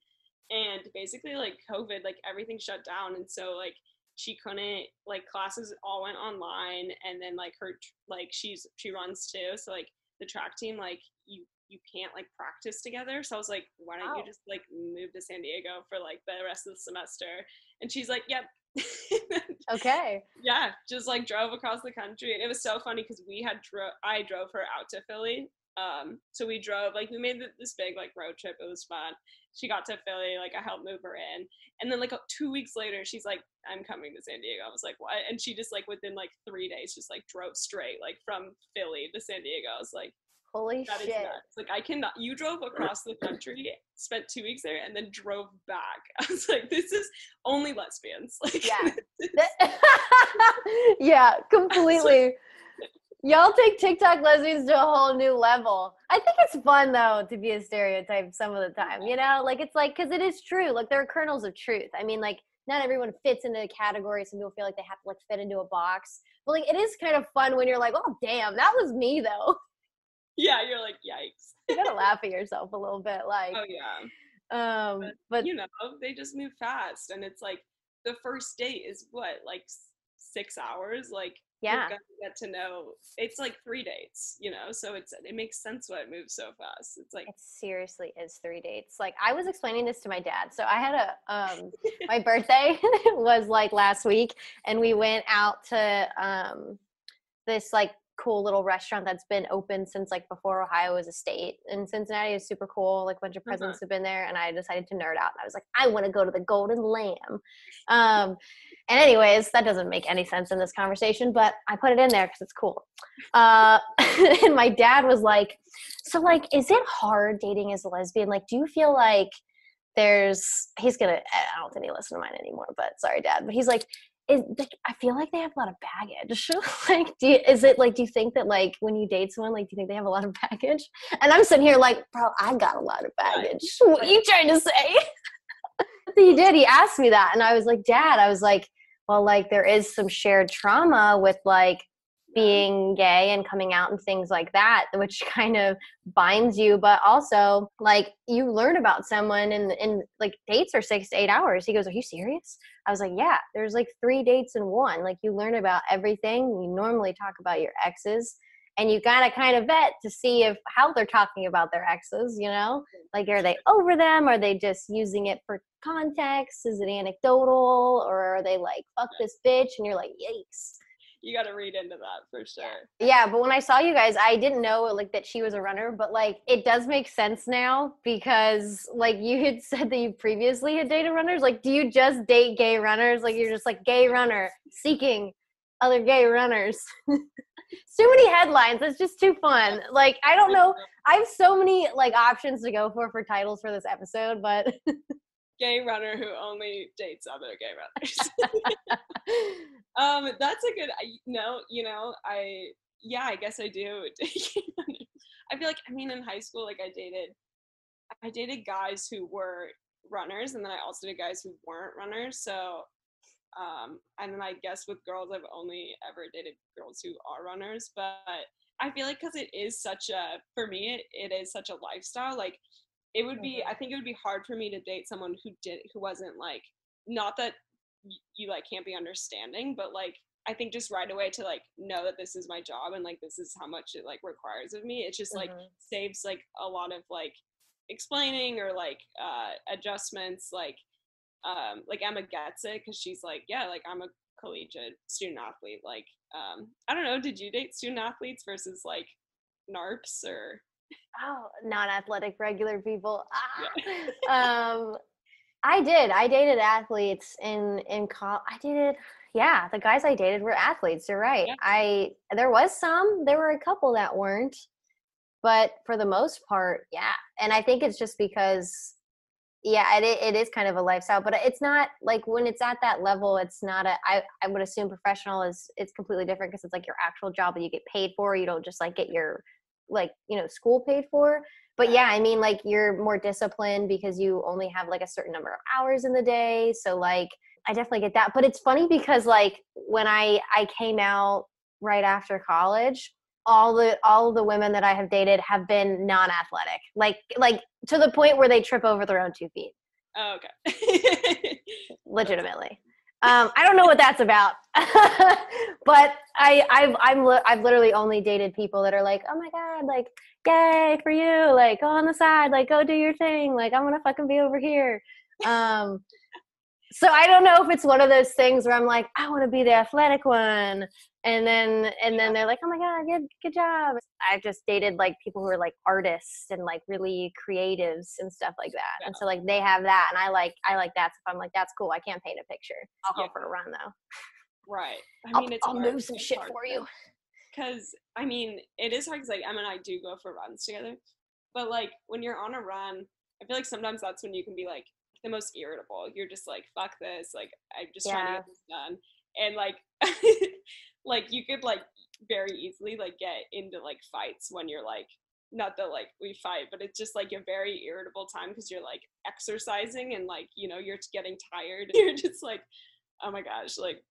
A: and basically like covid like everything shut down and so like she couldn't like classes all went online and then like her like she's she runs too so like the track team like you you can't like practice together so i was like why don't
B: Wow.
A: you just like move to san diego for like the rest of the semester and she's like yep
B: okay.
A: Yeah, just like drove across the country, and it was so funny because we had drove. I drove her out to Philly. Um, so we drove like we made this big like road trip. It was fun. She got to Philly, like I helped move her in, and then like two weeks later, she's like, "I'm coming to San Diego." I was like, "What?" And she just like within like three days, just like drove straight like from Philly to San Diego. I was like,
B: Holy
A: that
B: shit.
A: is nuts. Like I cannot you drove across the country, spent two weeks there, and then drove back. I was like, this is only lesbians. Like
B: Yeah. yeah, completely. Y'all take TikTok lesbians to a whole new level. I think it's fun though to be a stereotype some of the time, you know? Like it's like cuz it is true. Like there are kernels of truth. I mean like not everyone fits into a category. Some people feel like they have to like fit into a box. But like it is kind of fun when you're like, "Oh, damn, that was me though."
A: Yeah, you're like, "Yikes."
B: you got to laugh at yourself a little bit like
A: Oh yeah.
B: um
A: But,
B: but
A: you know, they just move fast and it's like the first date is what, like 6 hours? Like
B: yeah.
A: get to know it's like three dates, you know, so it's it makes sense why it moves so fast. It's like
B: It seriously is three dates. Like I was explaining this to my dad. So I had a um my birthday was like last week and we went out to um this like cool little restaurant that's been open since like before Ohio was a state. And Cincinnati is super cool. Like a bunch of
A: Uh-huh.
B: presidents have been there and I decided to nerd out. And I was like, I want to go to the Golden Lamb. Um and anyways, that doesn't make any sense in this conversation, but I put it in there because it's cool. Uh, and my dad was like, "So, like, is it hard dating as a lesbian? Like, do you feel like there's?" He's gonna. I don't think he listens to mine anymore, but sorry, dad. But he's like, is, like, I feel like they have a lot of baggage. like, do you, is it like? Do you think that like when you date someone, like, do you think they have a lot of baggage? And I'm sitting here like, bro, I got a lot of baggage. What are you trying to say? he did. He asked me that, and I was like, Dad. I was like, well, like there is some shared trauma with like being gay and coming out and things like that, which kind of binds you. But also, like you learn about someone, and and like dates are six to eight hours. He goes, "Are you serious?" I was like, "Yeah." There's like three dates in one. Like you learn about everything. You normally talk about your exes. And you gotta kind of vet to see if how they're talking about their exes, you know? Like, are they over them? Are they just using it for context? Is it anecdotal? Or are they like, fuck this bitch? And you're like, yikes.
A: You got to read into that for sure.
B: Yeah, but when I saw you guys, I didn't know like that she was a runner, but like it does make sense now because like you had said that you previously had dated runners. Like, do you just date gay runners? Like you're just like gay runner seeking other gay runners. too many headlines. It's just too fun. Like I don't know. I have so many like options to go for for titles for this episode, but
A: Gay runner who only dates other gay runners. um, that's a good. I- No, you know, I yeah, I guess I do. date gay runners. I feel like I mean in high school, like I dated, I dated guys who were runners, and then I also dated guys who weren't runners. So, um, and then I guess with girls, I've only ever dated girls who are runners. But I feel like because it is such a for me, it, it is such a lifestyle. Like it would be
B: Mhm.
A: i think it would be hard for me to date someone who did who wasn't like not that you like can't be understanding but like i think just right away to like know that this is my job and like this is how much it like requires of me it just like
B: Mhm.
A: saves like a lot of like explaining or like uh adjustments like um like emma gets it because she's like yeah like i'm a collegiate student athlete like um i don't know did you date student athletes versus like narps or
B: oh, non-athletic regular people.
A: Yeah.
B: Ah. um, I did. I dated athletes in in college. I dated. Yeah, the guys I dated were athletes. You're right.
A: Yeah.
B: I there was some. There were a couple that weren't, but for the most part, yeah. And I think it's just because, yeah, it it is kind of a lifestyle. But it's not like when it's at that level. It's not a. I I would assume professional is it's completely different because it's like your actual job that you get paid for. You don't just like get your like you know school paid for but yeah. i mean like you're more disciplined because you only have like a certain number of hours in the day so like i definitely get that but it's funny because like when i i came out right after college all the all the women that i have dated have been non-athletic like like to the point where they trip over their own two feet.
A: Oh, okay.
B: Legitimately um i don't know what that's about. But i i've i'm li- i've literally only dated people that are like oh my god like yay for you like go on the side like go do your thing like i'm gonna fucking be over here. Um so I don't know if it's one of those things where I'm like, I want to be the athletic one, and then and then they're like, oh my god, good good job. I've just dated like people who are like artists and like really creatives and stuff like that, yeah. and so like they have that, and I like I like that. So I'm like, that's cool. I can't paint a picture. I'll yeah. go for a run though.
A: Right.
B: I mean, I'll, I'll move some shit for you.
A: Because I mean, it is hard. Cause like Emma and I do go for runs together, but like when you're on a run, I feel like sometimes that's when you can be like the most irritable. You're just like, fuck this. Like, I'm just yeah. trying to get this done. And like, like you could like very easily like get into like fights when you're like, not that like we fight, but it's just like a very irritable time because you're like exercising and like, you know, you're getting tired. You're just like, oh my gosh, like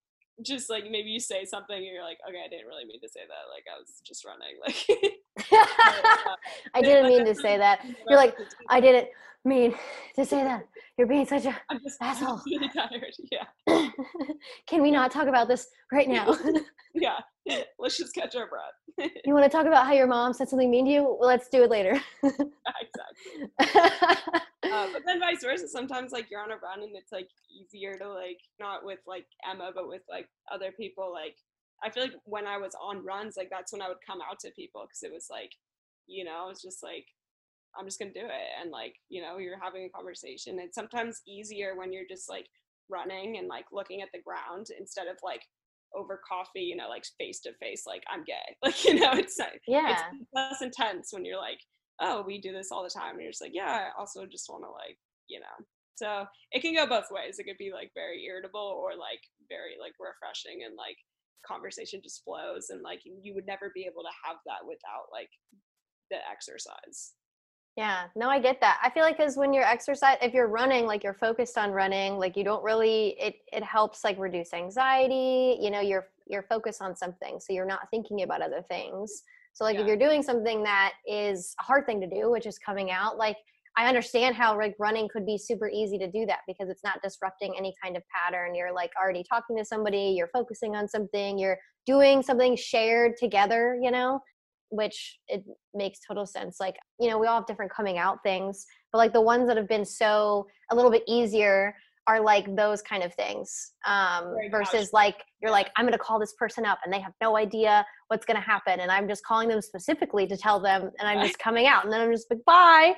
A: just like maybe you say something and you're like, okay, I didn't really mean to say that. Like I was just running. Like
B: I didn't mean to say that. You're like, I didn't mean to say that. You're being such a I'm just, asshole. I'm really tired. Yeah. Can we not talk about this right now?
A: yeah. Let's just catch our breath.
B: you want to talk about how your mom said something mean to you? Well, let's do it later.
A: exactly. Uh, but then vice versa. Sometimes like you're on a run and it's like easier to like not with like Emma, but with like other people. Like I feel like when I was on runs, like that's when I would come out to people because it was like, you know, it's just like I'm just gonna do it. And like, you know, you're having a conversation. It's sometimes easier when you're just like running and like looking at the ground instead of like over coffee, you know, like face to face, like I'm gay. Like, you know, it's uh,
B: yeah,
A: it's less intense when you're like, oh, we do this all the time. And you're just like, yeah, I also just wanna like, you know. So it can go both ways. It could be like very irritable or like very like refreshing and like conversation just flows and like you would never be able to have that without like the exercise.
B: Yeah, no, I get that. I feel like because when you're exercise, if you're running, like you're focused on running, like you don't really, it it helps like reduce anxiety. You know, you're you're focused on something, so you're not thinking about other things. So like yeah. if you're doing something that is a hard thing to do, which is coming out, like I understand how like running could be super easy to do that because it's not disrupting any kind of pattern. You're like already talking to somebody, you're focusing on something, you're doing something shared together, you know? Which it makes total sense. Like, you know, we all have different coming out things, but like the ones that have been so a little bit easier are like those kind of things um, versus like you're like i'm going to call this person up and they have no idea what's going to happen and i'm just calling them specifically to tell them and i'm just coming out and then i'm just like bye.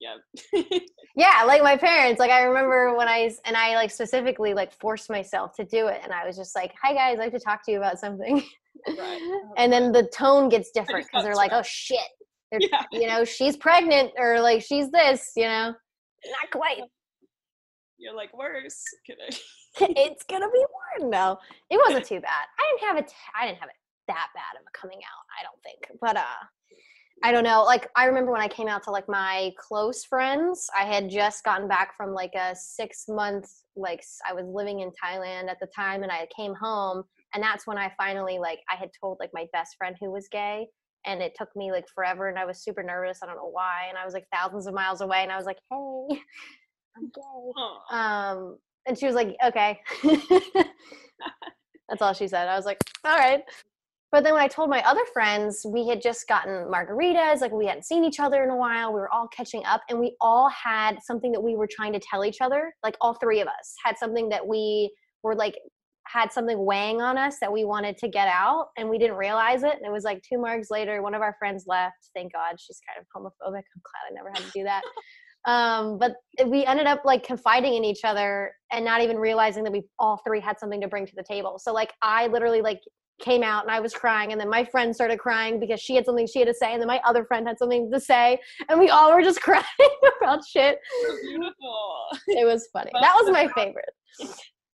A: Yeah
B: yeah like my parents like i remember when i and i like specifically like forced myself to do it and i was just like hi guys i have to talk to you about something right. and then the tone gets different because they're like, oh shit, yeah. you know, she's pregnant or like she's this, you know, not quite.
A: You're like worse.
B: it's gonna be more. No, it wasn't too bad. I didn't have it. I didn't have it that bad of a coming out. I don't think, but uh. I don't know. Like I remember when I came out to like my close friends, I had just gotten back from like a 6 month like I was living in Thailand at the time and I came home and that's when i finally like i had told like my best friend who was gay and it took me like forever and i was super nervous i don't know why and i was like thousands of miles away and i was like hey i'm gay. Um and she was like okay. That's all she said i was like all right. But then when i told my other friends we had just gotten margaritas like we hadn't seen each other in a while we were all catching up and we all had something that we were trying to tell each other like all three of us had something that we were like had something weighing on us that we wanted to get out and we didn't realize it. And it was like two marks later, one of our friends left. Thank God she's kind of homophobic. I'm glad I never had to do that. um, but we ended up like confiding in each other and not even realizing that we all three had something to bring to the table. So like I literally like came out and I was crying and then my friend started crying because she had something she had to say and then my other friend had something to say and we all were just crying about shit.
A: Beautiful.
B: It was funny. that was my favorite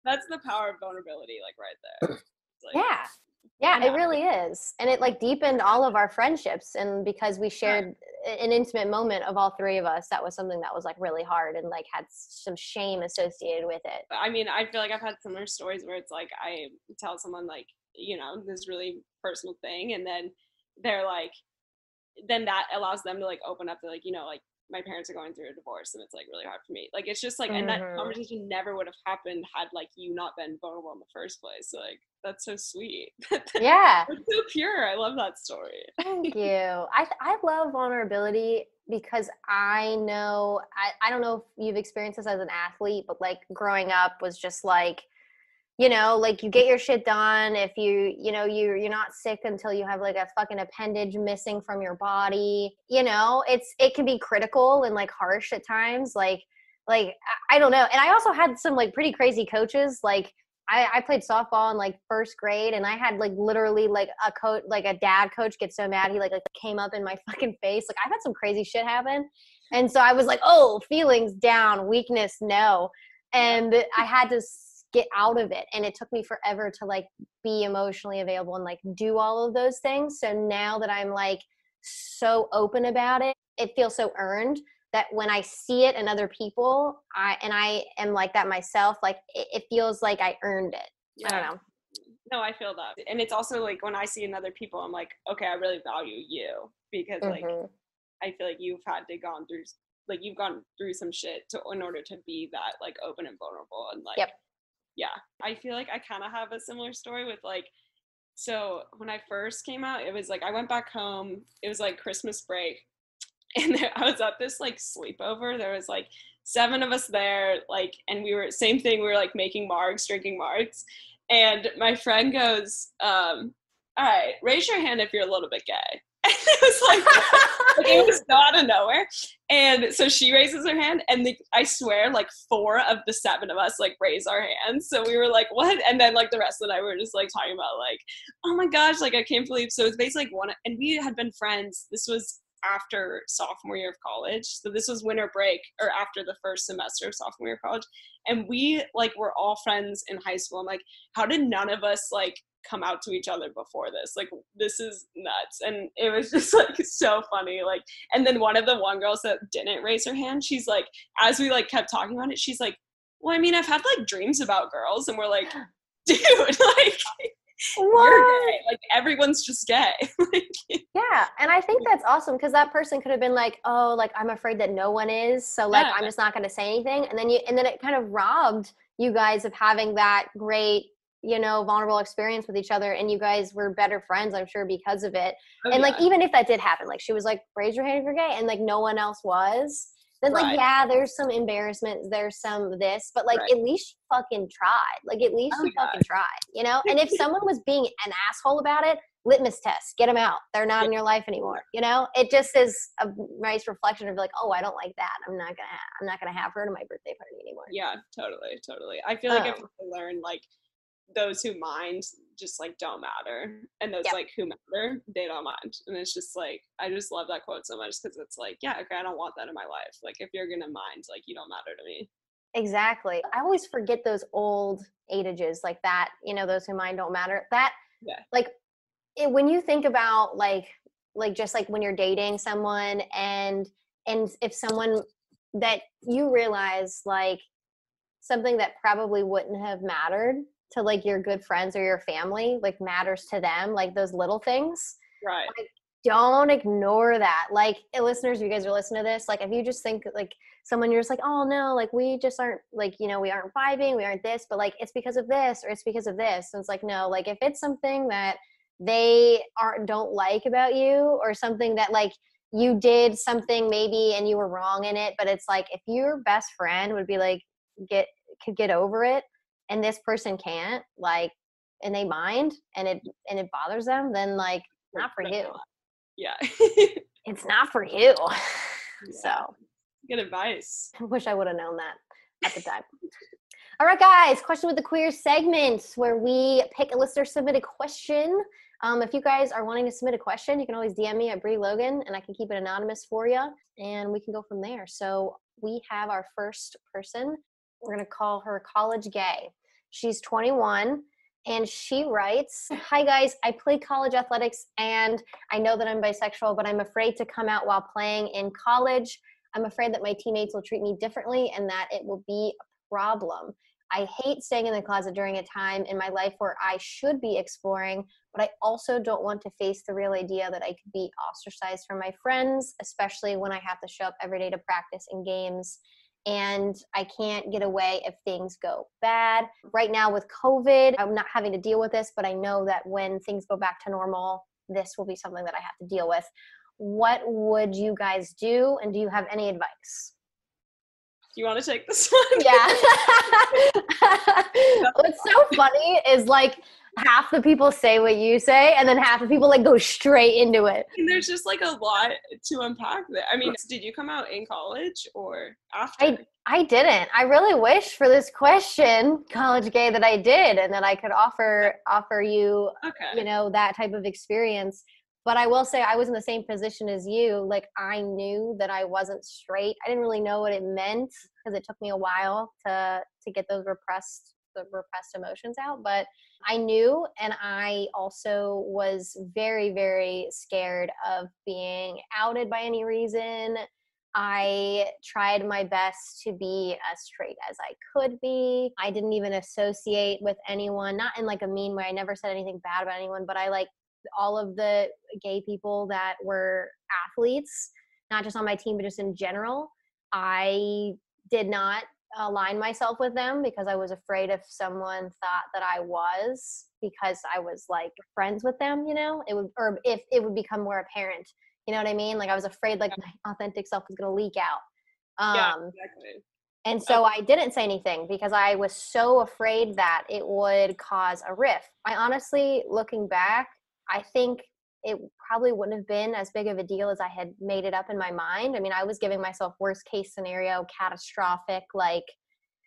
A: that's the power of vulnerability, like right there.
B: Like, yeah. Yeah, it really is. And it like deepened all of our friendships and because we shared an intimate moment of all three of us, that was something that was like really hard and like had some shame associated with it.
A: I mean, I feel like I've had similar stories where it's like I tell someone like, you know, this really personal thing and then they're like then that allows them to like open up to like, you know, like my parents are going through a divorce and it's like really hard for me. Like it's just like and that mm-hmm. conversation never would have happened had like you not been vulnerable in the first place. So like that's so sweet.
B: Yeah.
A: it's so pure. I love that story.
B: Thank you. I I love vulnerability because I know I, I don't know if you've experienced this as an athlete, but like growing up was just like you know like you get your shit done if you you know you you're not sick until you have like a fucking appendage missing from your body you know it's it can be critical and like harsh at times like like I don't know. And I also had some like pretty crazy coaches. Like I, I played softball in like first grade, and I had like literally like a coach, like a dad coach, get so mad he like, like came up in my fucking face. Like I've had some crazy shit happen, and so I was like, oh, feelings down, weakness no, and I had to get out of it and it took me forever to like be emotionally available and like do all of those things so now that i'm like so open about it it feels so earned that when I see it in other people, I and I am like that myself, like it, it feels like I earned it. Yeah. I don't know.
A: No, I feel that. And it's also like when I see in other people, I'm like, okay, I really value you because mm-hmm. like I feel like you've had to gone through like you've gone through some shit to in order to be that like open and vulnerable and like
B: yep.
A: Yeah. I feel like I kind of have a similar story with like so when I first came out, it was like I went back home. It was like Christmas break and there, I was at this like sleepover. There was like seven of us there, like, and we were same thing. We were like making marks, drinking marks, and my friend goes, um, "All right, raise your hand if you're a little bit gay." And it was like, like it was out of nowhere. And so she raises her hand, and the, I swear, like four of the seven of us like raise our hands. So we were like, "What?" And then like the rest of the night, we were just like talking about like, "Oh my gosh!" Like I can't believe. So it's basically like one, and we had been friends. This was after sophomore year of college. So this was winter break or after the first semester of sophomore year of college. And we like were all friends in high school. I'm like, how did none of us like come out to each other before this? Like this is nuts. And it was just like so funny. Like and then one of the one girls that didn't raise her hand, she's like, as we like kept talking about it, she's like, Well, I mean, I've had like dreams about girls, and we're like, dude, like what? Like everyone's just gay.
B: yeah, and I think that's awesome because that person could have been like, "Oh, like I'm afraid that no one is, so like yeah. I'm just not going to say anything," and then you, and then it kind of robbed you guys of having that great, you know, vulnerable experience with each other, and you guys were better friends, I'm sure, because of it. Oh, and yeah. like even if that did happen, like she was like, "Raise your hand if you're gay," and like no one else was then right. like yeah there's some embarrassment there's some this but like right. at least you fucking tried. Like at least oh, you fucking tried you know? And if someone was being an asshole about it litmus test get them out. They're not in your life anymore you know? It just is a nice reflection of like oh i don't like that. I'm not gonna i'm not gonna have her to my birthday party anymore.
A: Yeah totally totally. I feel like um, if i learn like those who mind just like don't matter and those yep. like who matter they don't mind and it's just like i just love that quote so much because it's like yeah okay i don't want that in my life like if you're gonna mind like you don't matter to me
B: exactly i always forget those old adages like that you know those who mind don't matter that yeah. like it, when you think about like like just like when you're dating someone and and if someone that you realize like something that probably wouldn't have mattered to like your good friends or your family like matters to them like those little things
A: right.
B: like, don't ignore that. Like eh, listeners you guys are listening to this like if you just think like someone you're just like oh no like we just aren't like you know we aren't vibing we aren't this but like it's because of this or it's because of this and it's like no like if it's something that they aren't don't like about you or something that like you did something maybe and you were wrong in it but it's like if your best friend would be like get could get over it and this person can't like and they mind and it and it bothers them then like not for you.
A: yeah.
B: It's not for you. Yeah. so
A: good advice.
B: I wish i would have known that at the time. All right guys question with the queer segment where we pick a listener submitted question. Um, if you guys are wanting to submit a question you can always dm me at brie logan and i can keep it anonymous for you and we can go from there. So we have our first person. We're going to call her college gay She's 21 and she writes Hi guys, I play college athletics and I know that I'm bisexual, but I'm afraid to come out while playing in college. I'm afraid that my teammates will treat me differently and that it will be a problem. I hate staying in the closet during a time in my life where I should be exploring, but I also don't want to face the real idea that I could be ostracized from my friends, especially when I have to show up every day to practice in games and I can't get away if things go bad. Right now, with COVID, I'm not having to deal with this, but I know that when things go back to normal, this will be something that I have to deal with. what would you guys do? And do you have any advice?
A: Do you want to take this one?
B: Yeah. What's so funny is like half the people say what you say, and then half the people like go straight into it.
A: And there's just like a lot to unpack there. I mean, did you come out in college or after?
B: I I didn't. I really wish for this question, college gay, that I did, and that I could offer offer you,
A: okay.
B: you know, that type of experience. But I will say I was in the same position as you. Like I knew that I wasn't straight. I didn't really know what it meant because it took me a while to to get those repressed the repressed emotions out. But I knew, and I also was very very scared of being outed by any reason. I tried my best to be as straight as I could be. I didn't even associate with anyone, not in like a mean way. I never said anything bad about anyone, but I like all of the gay people that were athletes, not just on my team, but just in general. I did not align myself with them because I was afraid if someone thought that I was because I was like friends with them, you know, it would, or if it would become more apparent, you know what I mean? Like I was afraid like my authentic self was to leak out.
A: Um, yeah, exactly.
B: And so I didn't say anything because I was so afraid that it would cause a rift. I honestly, looking back, I think it probably wouldn't have been as big of a deal as I had made it up in my mind. I mean, I was giving myself worst case scenario, catastrophic, like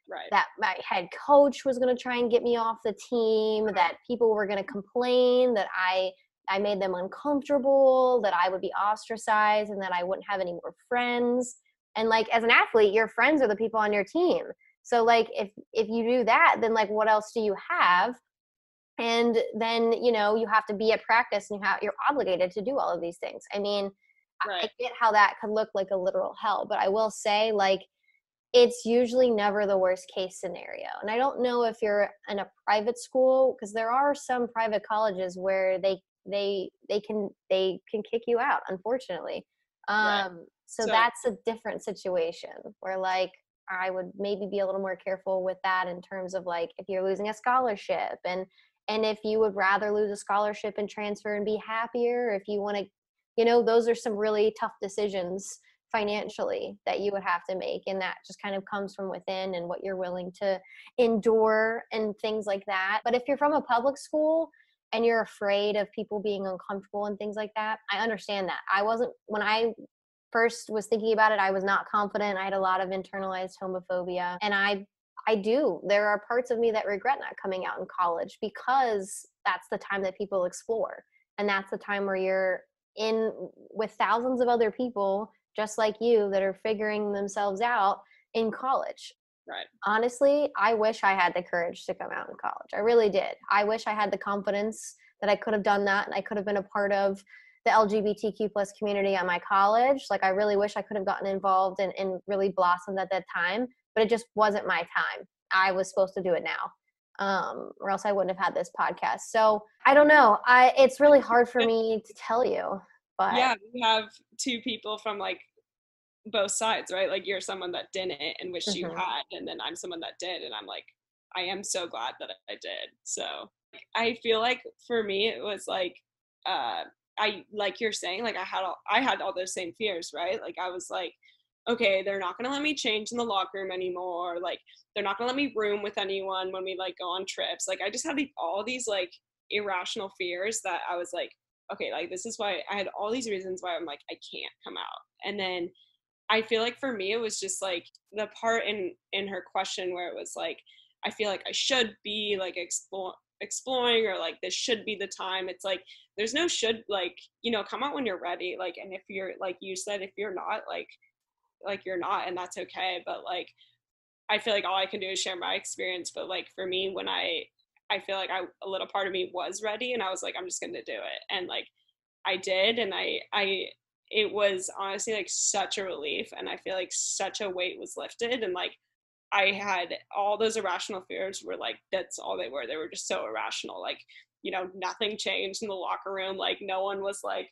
A: right.
B: that my head coach was going to try and get me off the team, that people were going to complain, that I I made them uncomfortable, that I would be ostracized and that I wouldn't have any more friends. And like as an athlete, your friends are the people on your team. So like if if you do that, then like what else do you have? And then you know you have to be at practice and you have you're obligated to do all of these things i mean right. i get how that could look like a literal hell but i will say like it's usually never the worst case scenario and i don't know if you're in a private school because there are some private colleges where they they they can they can kick you out unfortunately um right. so, so that's a different situation where like I would maybe be a little more careful with that in terms of like if you're losing a scholarship and and if you would rather lose a scholarship and transfer and be happier if you want to you know those are some really tough decisions financially that you would have to make and that just kind of comes from within and what you're willing to endure and things like that. But if you're from a public school and you're afraid of people being uncomfortable and things like that i understand that. I wasn't when i first was thinking about it i was not confident. I had a lot of internalized homophobia and i I do. There are parts of me that regret not coming out in college because that's the time that people explore. And that's the time where you're in with thousands of other people just like you that are figuring themselves out in college.
A: Right.
B: Honestly, I wish I had the courage to come out in college. I really did. I wish I had the confidence that I could have done that and I could have been a part of the LGBTQ plus community at my college. Like I really wish I could have gotten involved and, and really blossomed at that time but it just wasn't my time. I was supposed to do it now. Um, or else I wouldn't have had this podcast. So I don't know. I it's really hard for me to tell you. But
A: yeah, we have two people from like both sides, right? Like you're someone that didn't and wish mm-hmm. you had, and then I'm someone that did, and I'm like, I am so glad that I did. So I feel like for me it was like uh I like you're saying, like I had all I had all those same fears, right? Like I was like, okay, they're not gonna let me change in the locker room anymore. Like they're not gonna let me room with anyone when we like go on trips. Like I just had all these like irrational fears that I was like, okay, like this is why I had all these reasons why I'm like I can't come out. And then I feel like for me it was just like the part in in her question where it was like I feel like I should be like explore exploring or like this should be the time it's like there's no should like you know come out when you're ready like and if you're like you said if you're not like like you're not and that's okay but like i feel like all i can do is share my experience but like for me when i i feel like i a little part of me was ready and i was like i'm just gonna do it and like i did and i i it was honestly like such a relief and i feel like such a weight was lifted and like i had all those irrational fears were like that's all they were they were just so irrational like you know nothing changed in the locker room like no one was like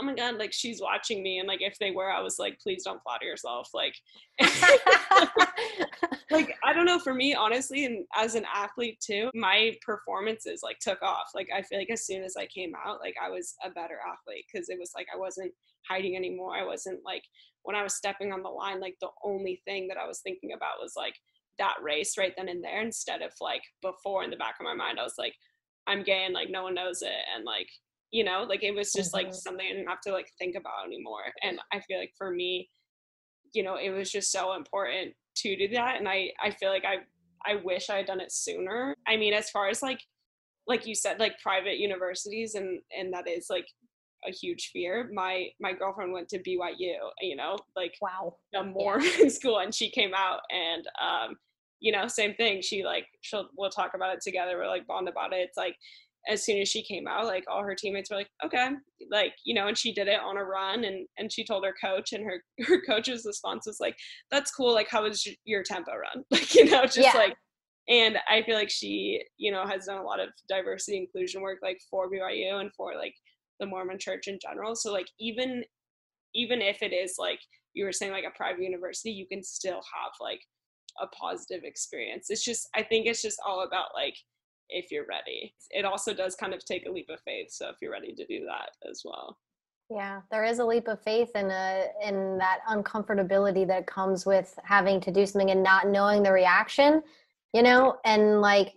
A: oh my god, like she's watching me, and like if they were, I was like, please don't flatter yourself, like. like I don't know for me honestly and as an athlete too my performances like took off like I feel like as soon as I came out like I was a better athlete because it was like I wasn't hiding anymore I wasn't like when I was stepping on the line like the only thing that I was thinking about was like that race right then and there instead of like before in the back of my mind I was like I'm gay and like no one knows it and like you know like it was just like mm-hmm. something I didn't have to like think about anymore and I feel like for me you know it was just so important to do that and i i feel like i i wish i had done it sooner. I mean as far as like like you said like private universities and and that is like a huge fear. My my girlfriend went to byu you know like
B: wow.
A: the mormon yeah. school and she came out and um you know same thing. She like she'll we'll talk about it together. We're like bond about it. It's like as soon as she came out, like all her teammates were like, okay, like, you know, and she did it on a run and, and she told her coach and her, her coach's response was like, that's cool. Like, how was your tempo run? Like, you know, just yeah. like, and I feel like she, you know, has done a lot of diversity inclusion work, like for BYU and for like the Mormon church in general. So like, even, even if it is like you were saying, like a private university, you can still have like a positive experience. It's just, I think it's just all about like, if you're ready. It also does kind of take a leap of faith. So if you're ready to do that as well.
B: Yeah, there is a leap of faith in a in that uncomfortability that comes with having to do something and not knowing the reaction, you know, and like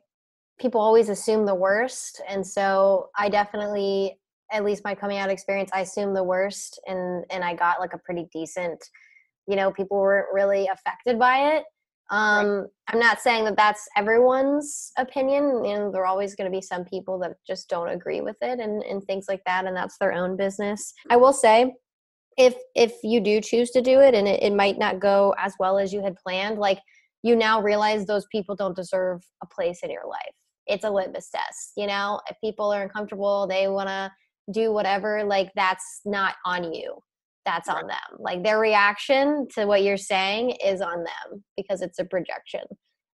B: people always assume the worst. And so I definitely at least my coming out experience, I assumed the worst and and I got like a pretty decent, you know, people weren't really affected by it um, right. I'm not saying that that's everyone's opinion. You know, there are always going to be some people that just don't agree with it and, and things like that, and that's their own business. I will say, if if you do choose to do it and it, it might not go as well as you had planned, like you now realize those people don't deserve a place in your life. It's a litmus test, you know. If people are uncomfortable, they want to do whatever, like that's not on you that's on them. Like their reaction to what you're saying is on them because it's a projection.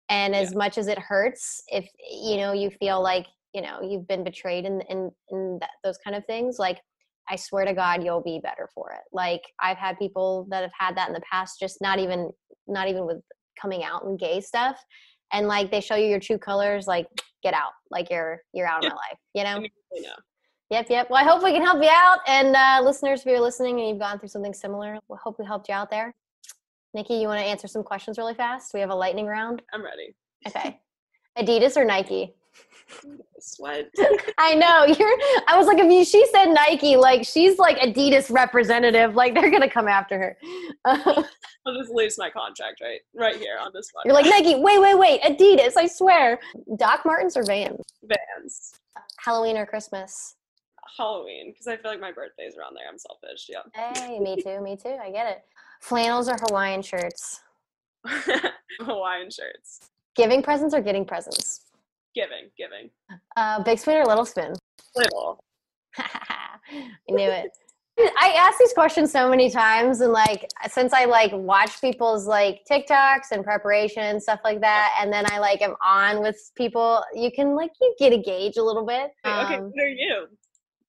B: And as yeah. much as it hurts, if you know you feel like you know you've been betrayed in in, in that, those kind of things, like I swear to God, you'll be better for it. Like I've had people that have had that in the past, just not even not even with coming out and gay stuff, and like they show you your true colors, like get out, like you're you're out of my life, you know. I know. Yep, yep. Well, I hope we can help you out. And uh, listeners, if you're listening and you've gone through something similar, we hope we helped you out there. Nikki, you want to answer some questions really fast? We have a lightning round.
A: I'm ready.
B: Okay. Adidas or Nike?
A: Sweat.
B: I know. You're I was like, if you she said Nike, like she's like Adidas representative, like they're gonna come after her.
A: I'll just lose my contract right right here on this one.
B: You're like Nike, wait, wait, wait, Adidas, I swear. Doc Martens or Vans?
A: Vans.
B: Halloween or Christmas?
A: Halloween because I feel like my birthday's around there. I'm selfish. Yeah.
B: Hey, me too. Me too. I get it. Flannels or Hawaiian shirts?
A: Hawaiian shirts.
B: Giving presents or getting presents?
A: Giving, giving.
B: Uh, big spoon or little spoon?
A: Little.
B: I knew it. I ask these questions so many times, and like since I like watch people's like TikToks and preparation and stuff like that, and then I like am on with people, you can like you get a gauge a little bit.
A: okay, um, what are you?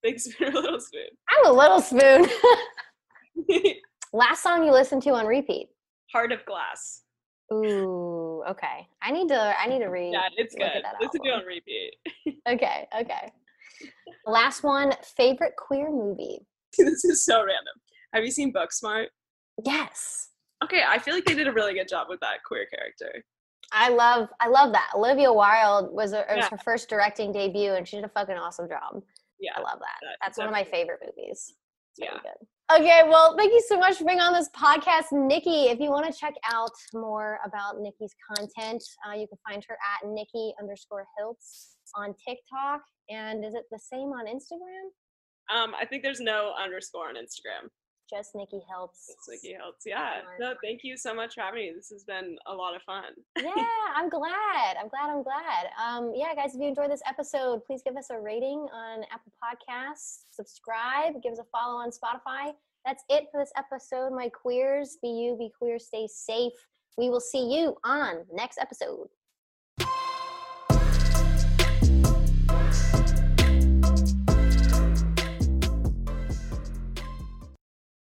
A: Big spoon or little spoon?
B: I'm a little spoon. Last song you listened to on repeat?
A: Heart of Glass.
B: Ooh, okay. I need to. I need to read.
A: Yeah, it's good. Listen to it on repeat.
B: okay, okay. Last one. Favorite queer movie.
A: this is so random. Have you seen Booksmart?
B: Yes.
A: Okay, I feel like they did a really good job with that queer character.
B: I love, I love that. Olivia Wilde was, a, was yeah. her first directing debut, and she did a fucking awesome job yeah i love that, that that's one of my favorite movies. It's yeah. good. okay well thank you so much for being on this podcast nikki. If you want to check out more about nikki's content uh, you can find her at nikki underscore hiltz on tiktok. And is it the same on instagram?
A: Um i think there's no underscore on instagram
B: just Nikki Hiltz.
A: Just Nikki Hiltz. Yeah. No, thank you so much for having me. This has been a lot of fun.
B: yeah, I'm glad. I'm glad. I'm glad. Um, yeah, guys, if you enjoyed this episode, please give us a rating on Apple Podcasts, subscribe, give us a follow on Spotify. That's it for this episode, my queers. Be you, be queer, stay safe. We will see you on next episode.